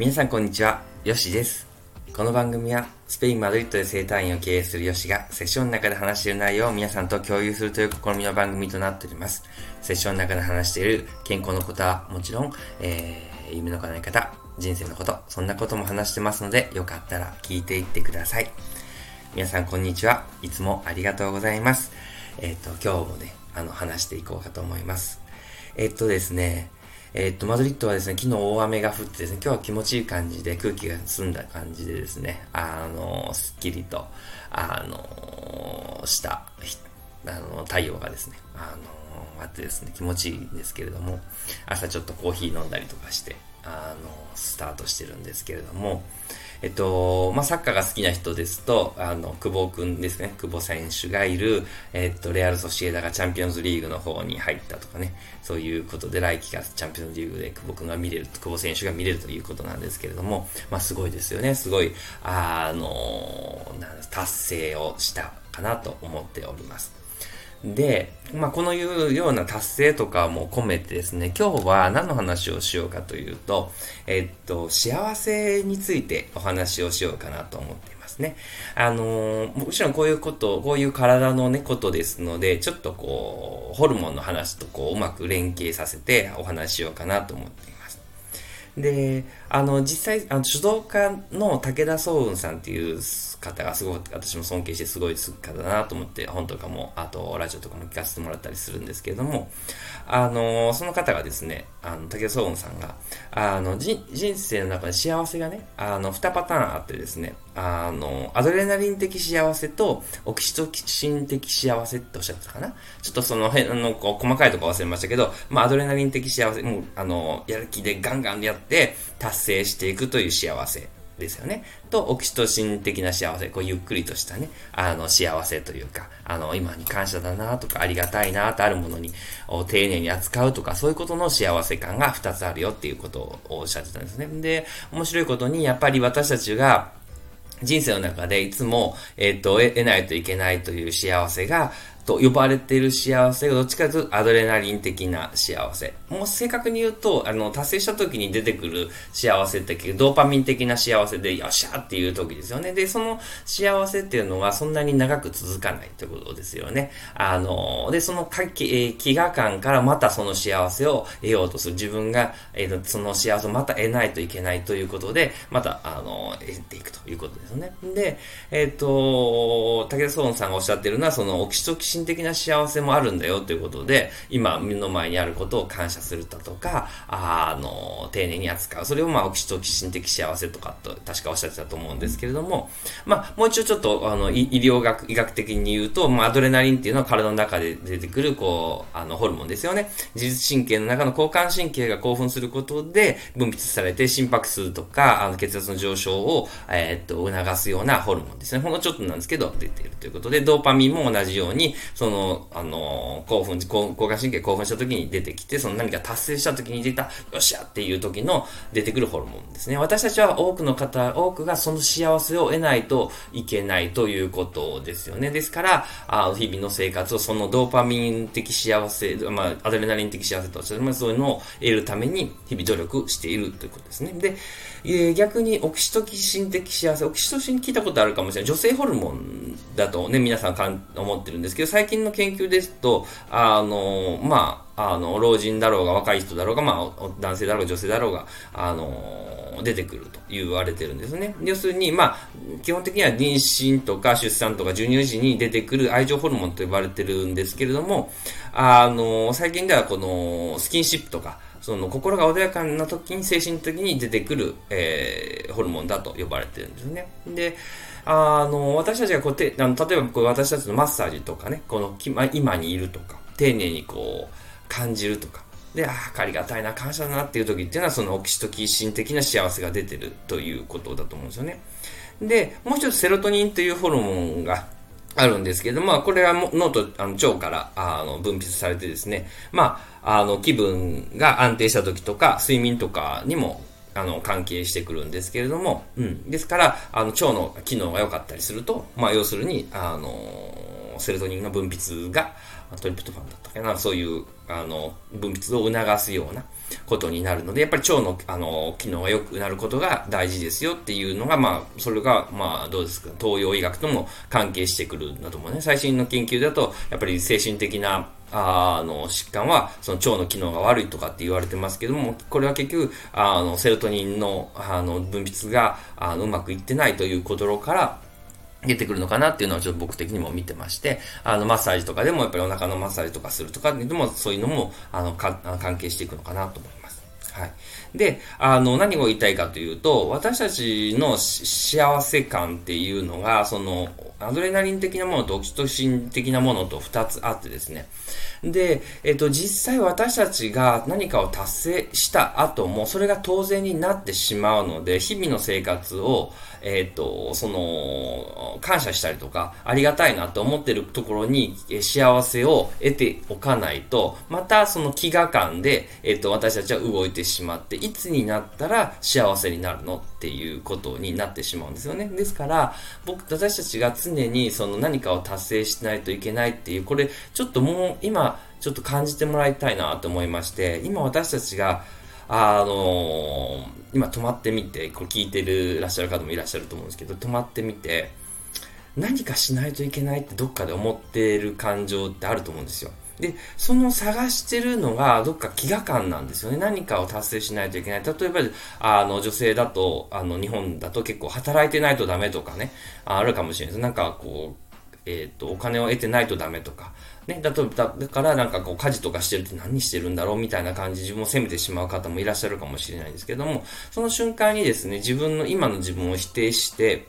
皆さんこんにちは、ヨシです。この番組はスペイン・マドリッドで生態院を経営するヨシがセッションの中で話している内容を皆さんと共有するという試みの番組となっております。セッションの中で話している健康のことはもちろん、えー、夢の叶え方、人生のこと、そんなことも話してますので、よかったら聞いていってください。皆さんこんにちは。いつもありがとうございます。えっ、ー、と、今日もね、あの、話していこうかと思います。えっ、ー、とですね、え、っと、マドリッドはですね、昨日大雨が降ってですね、今日は気持ちいい感じで空気が澄んだ感じでですね、あの、すっきりと、あの、した、あの、太陽がですね、あの、あってですね、気持ちいいんですけれども、朝ちょっとコーヒー飲んだりとかして、あの、スタートしてるんですけれども、えっと、まあ、サッカーが好きな人ですと、あの、久保くんですね、久保選手がいる、えっと、レアル・ソシエダがチャンピオンズリーグの方に入ったとかね、そういうことで来季がチャンピオンズリーグで久保くんが見れる、久保選手が見れるということなんですけれども、まあ、すごいですよね、すごい、あの、達成をしたかなと思っております。で、まあ、このいうような達成とかも込めてですね、今日は何の話をしようかというと、えっと、幸せについてお話をしようかなと思っていますね。あのー、もちろんこういうこと、こういう体のね、ことですので、ちょっとこう、ホルモンの話とこう、うまく連携させてお話ししようかなと思っています。で、あの、実際、あの、主導家の武田総雲さんっていう方がすごく私も尊敬してすごい方だなと思って本とかもあとラジオとかも聞かせてもらったりするんですけれどもあのその方がですねあの武田総雲さんがあの人生の中で幸せがねあの2パターンあってですねあのアドレナリン的幸せとオキシトキシン的幸せっておっしゃってたかな？ちょっとその辺のこう細かいとこ忘れましたけど、まあ、アドレナリン的幸せもうあのやる気でガンガンやって達成していくという幸せですよね。と、オキシトシン的な幸せ、こう、ゆっくりとしたね、あの、幸せというか、あの、今に感謝だなとか、ありがたいなとあるものに、丁寧に扱うとか、そういうことの幸せ感が2つあるよっていうことをおっしゃってたんですね。で、面白いことに、やっぱり私たちが、人生の中でいつも、えっ、ー、と、得ないといけないという幸せが、と呼ばれている幸せがどっちかというとアドレナリン的な幸せ。もう正確に言うと、あの、達成した時に出てくる幸せってドーパミン的な幸せで、よっしゃっていう時ですよね。で、その幸せっていうのはそんなに長く続かないということですよね。あの、で、その気、えー、飢餓感からまたその幸せを得ようとする。自分が、えー、その幸せをまた得ないといけないということで、また、あの、得ていくということですよね。で、えっ、ー、と、武田総さんがおっしゃってるのは、そのオキシトキシン的な幸せもあるんだよということで、今目の前にあることを感謝するだとか、あの、丁寧に扱う。それをまあ、オキシトキシン的幸せとかと、確かおっしゃってたと思うんですけれども、まあ、もう一度ちょっと、あの、医療学、医学的に言うと、まあ、アドレナリンっていうのは体の中で出てくる、こう、あの、ホルモンですよね。自律神経の中の交感神経が興奮することで分泌されて、心拍数とか、あの、血圧の上昇を、えー、っと、促すようなホルモンですね。ほんのちょっとなんですけど、出ているということで、ドーパミンも同じように、その、あの、興奮、交感神経興奮した時に出てきて、その何か達成した時に出た、よっしゃっていう時の出てくるホルモンですね。私たちは多くの方、多くがその幸せを得ないといけないということですよね。ですから、あ日々の生活をそのドーパミン的幸せ、まあ、アドレナリン的幸せとして、そういうのを得るために日々努力しているということですね。で、えー、逆にオキシトキシン的幸せ、オキシトシン聞いたことあるかもしれない。女性ホルモンだとね、皆さんかん思ってるんですけど、最近の研究ですと、あの、まあ、あの、老人だろうが若い人だろうが、まあ、男性だろうが女性だろうが、あの、出てくると言われてるんですね。要するに、まあ、基本的には妊娠とか出産とか授乳時に出てくる愛情ホルモンと呼ばれてるんですけれども、あの、最近ではこのスキンシップとか、その心が穏やかな時に精神的に出てくる、えー、ホルモンだと呼ばれてるんですね。で、あの、私たちがこうて、あの例えばこう私たちのマッサージとかね、この今にいるとか、丁寧にこう感じるとか、で、ああ、ありがたいな、感謝だなっていう時っていうのは、そのオキシトキシン的な幸せが出てるということだと思うんですよね。で、もう一つセロトニンというホルモンがあるんですけど、まあ、これは脳とあの腸からあの分泌されてですね、まあ、あの気分が安定した時とか、睡眠とかにもあの関係してくるんですけれども、うん、ですから、あの腸の機能が良かったりすると、まあ、要するに、あのセロトニンの分泌が、トリプトファンだったかな、そういう、あの、分泌を促すようなことになるので、やっぱり腸の、あの、機能が良くなることが大事ですよっていうのが、まあ、それが、まあ、どうですか、東洋医学とも関係してくるんだと思うね。最新の研究だと、やっぱり精神的な、あの、疾患は、その腸の機能が悪いとかって言われてますけども、これは結局、あの、セロトニンの、あの、分泌が、あの、うまくいってないということから、出てくるのかなっていうのはちょっと僕的にも見てまして、あの、マッサージとかでもやっぱりお腹のマッサージとかするとかでもそういうのも、あの、か関係していくのかなと思います。はい。で、あの、何を言いたいかというと、私たちの幸せ感っていうのが、その、アドレナリン的なものとオキシトシン的なものと2つあってですね。で、えっと、実際私たちが何かを達成した後も、それが当然になってしまうので、日々の生活を、えっと、その、感謝したりとか、ありがたいなと思ってるところに、幸せを得ておかないと、またその飢餓感で、えっと、私たちは動いててしまって、いつになったら幸せになるのっていうことになってしまうんですよね。ですから、僕、私たちが常にその何かを達成しないといけないっていう、これ、ちょっともう今、ちょっと感じてもらいたいなと思いまして、今私たちが、あのー、今止まってみて、これ聞いてるらっしゃる方もいらっしゃると思うんですけど、止まってみて、何かしないといけないってどっかで思ってる感情ってあると思うんですよ。で、その探してるのがどっか飢餓感なんですよね。何かを達成しないといけない。例えば、あの、女性だと、あの、日本だと結構働いてないとダメとかね、あるかもしれないです。なんかこう、えっ、ー、と、お金を得てないとダメとか、ね、だと、だだからなんかこう家事とかしてるって何してるんだろう？みたいな感じ自分を責めてしまう方もいらっしゃるかもしれないんですけども、その瞬間にですね、自分の今の自分を否定して、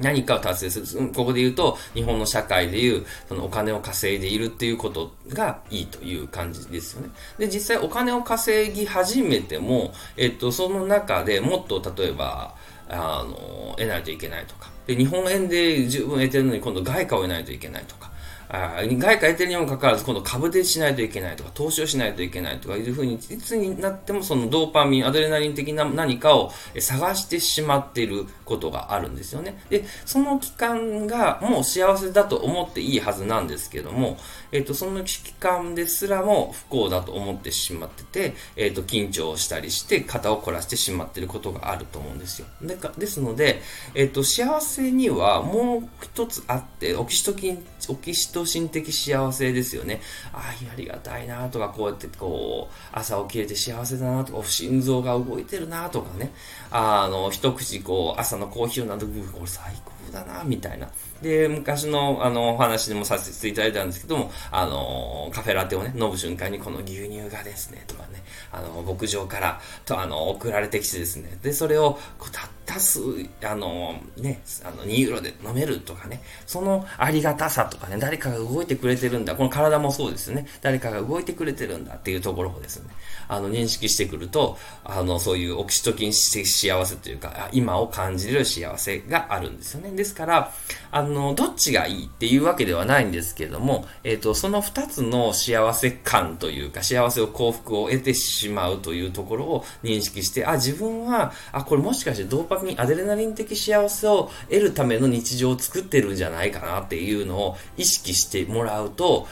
何かを達成する。ここで言うと、日本の社会でいう、そのお金を稼いでいるっていうことがいいという感じですよね。で、実際お金を稼ぎ始めても、えっと、その中でもっと例えば、あの、得ないといけないとか。で、日本円で十分得てるのに今度外貨を得ないといけないとか。あ外貨得てるにもかかわらず、今度株でしないといけないとか、投資をしないといけないとかいうふうに、いつになってもそのドーパミン、アドレナリン的な何かを探してしまっていることがあるんですよね。で、その期間がもう幸せだと思っていいはずなんですけども、えっ、ー、と、その期間ですらも不幸だと思ってしまってて、えっ、ー、と、緊張したりして肩を凝らしてしまっていることがあると思うんですよ。でかですので、えっ、ー、と、幸せにはもう一つあって、オキシトキン、オキシトシン的幸せですよね。ああ、ありがたいなとか、こうやってこう、朝起きれて幸せだなとか、心臓が動いてるなとかね。あの、一口こう、朝のコーヒーを飲んで、これ最高だなみたいな。で、昔の、あの、お話でもさせていただいたんですけども、あの、カフェラテをね、飲む瞬間にこの牛乳がですね、とかね、あの、牧場から、と、あの、送られてきてですね、で、それを、こう、たったす、あの、ね、あの、2ユーロで飲めるとかね、そのありがたさとかね、誰かが動いてくれてるんだ、この体もそうですね、誰かが動いてくれてるんだっていうところをですね、あの、認識してくると、あの、そういうオキシトキン幸せというか、今を感じる幸せがあるんですよね。ですから、あの、どっちがいいっていうわけではないんですけれども、えっ、ー、と、その二つの幸せ感というか、幸せを幸福を得てしまうというところを認識して、あ、自分は、あ、これもしかしてドーパミン、アデレナリン的幸せを得るための日常を作ってるんじゃないかなっていうのを意識してもらうと、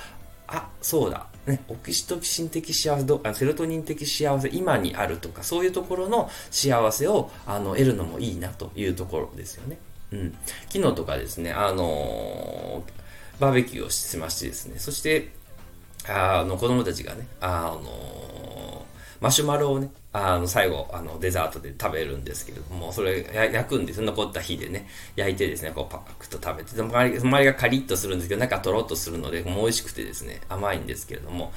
あ、そうだ。ね、オキシトキシン的幸せ、セロトニン的幸せ、今にあるとか、そういうところの幸せをあの得るのもいいなというところですよね。うん。昨日とかですね、あのー、バーベキューをしてましてですね、そして、あの、子供たちがね、あのー、マシュマロをね、あの、最後、あの、デザートで食べるんですけれども、それ焼くんです。残った火でね、焼いてですね、こうパクッと食べて、周り周りがカリッとするんですけど、中とろっとするので、もう美味しくてですね、甘いんですけれども、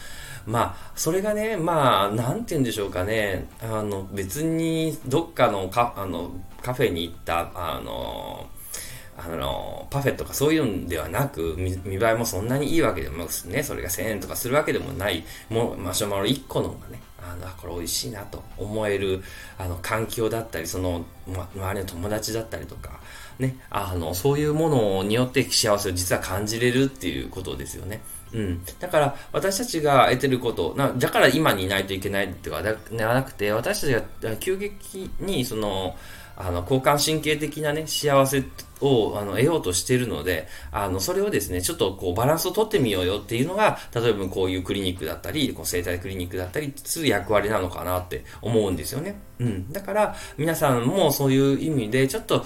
まあ、それがね、まあ、なんて言うんでしょうかね、あの、別に、どっかのか、あの、カフェに行った、あの、あの、パフェとかそういうんではなく、見栄えもそんなにいいわけでもね、それが1000円とかするわけでもない、もうマシュマロ1個のがね、あの、これ美味しいなと思える、あの、環境だったり、その、ま、周りの友達だったりとか、ね、あの、そういうものによって幸せを実は感じれるっていうことですよね。うん。だから、私たちが得てること、なだから今にいないといけないってはなくて、私たちが急激に、その、あの、交感神経的なね、幸せをあの得ようとしているので、あの、それをですね、ちょっとこうバランスをとってみようよっていうのが、例えばこういうクリニックだったり、こう生態クリニックだったりする役割なのかなって思うんですよね。うん。だから、皆さんもそういう意味で、ちょっと、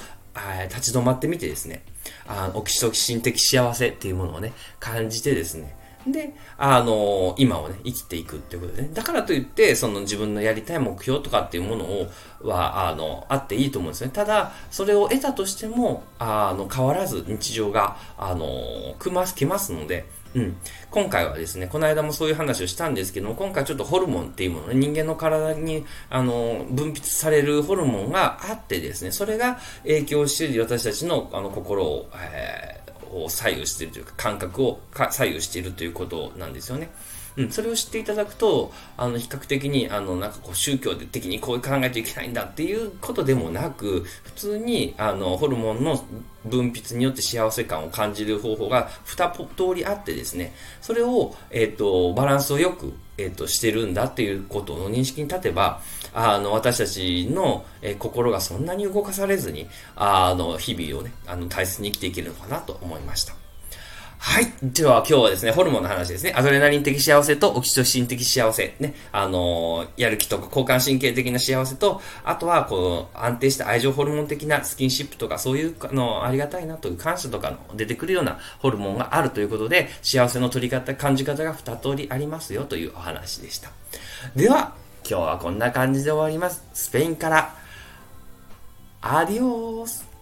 立ち止まってみてですね、あの、オキシトキシン的幸せっていうものをね、感じてですね、で、あの、今をね、生きていくっていうことでね。だからといって、その自分のやりたい目標とかっていうものを、は、あの、あっていいと思うんですね。ただ、それを得たとしても、あの、変わらず日常が、あの、来ます、来ますので、うん。今回はですね、この間もそういう話をしたんですけども、今回ちょっとホルモンっていうものね、人間の体に、あの、分泌されるホルモンがあってですね、それが影響している私たちの、あの、心を、えーを左右しているというか、感覚を左右しているということなんですよね。うん、それを知っていただくと、あの、比較的に、あの、なんかこう、宗教的にこう考えていけないんだっていうことでもなく、普通に、あの、ホルモンの分泌によって幸せ感を感じる方法が二通りあってですね、それを、えっ、ー、と、バランスをよく、えっ、と、してるんだっていうことの認識に立てば、あの、私たちの、えー、心がそんなに動かされずに、あの、日々をね、あの、大切に生きていけるのかなと思いました。はい。では今日はですね、ホルモンの話ですね。アドレナリン的幸せとオキシトシン的幸せ。ね。あのー、やる気とか交感神経的な幸せと、あとは、こう、安定した愛情ホルモン的なスキンシップとか、そういう、あの、ありがたいなという感謝とかの出てくるようなホルモンがあるということで、幸せの取り方、感じ方が二通りありますよというお話でした。では、今日はこんな感じで終わります。スペインから、アディオース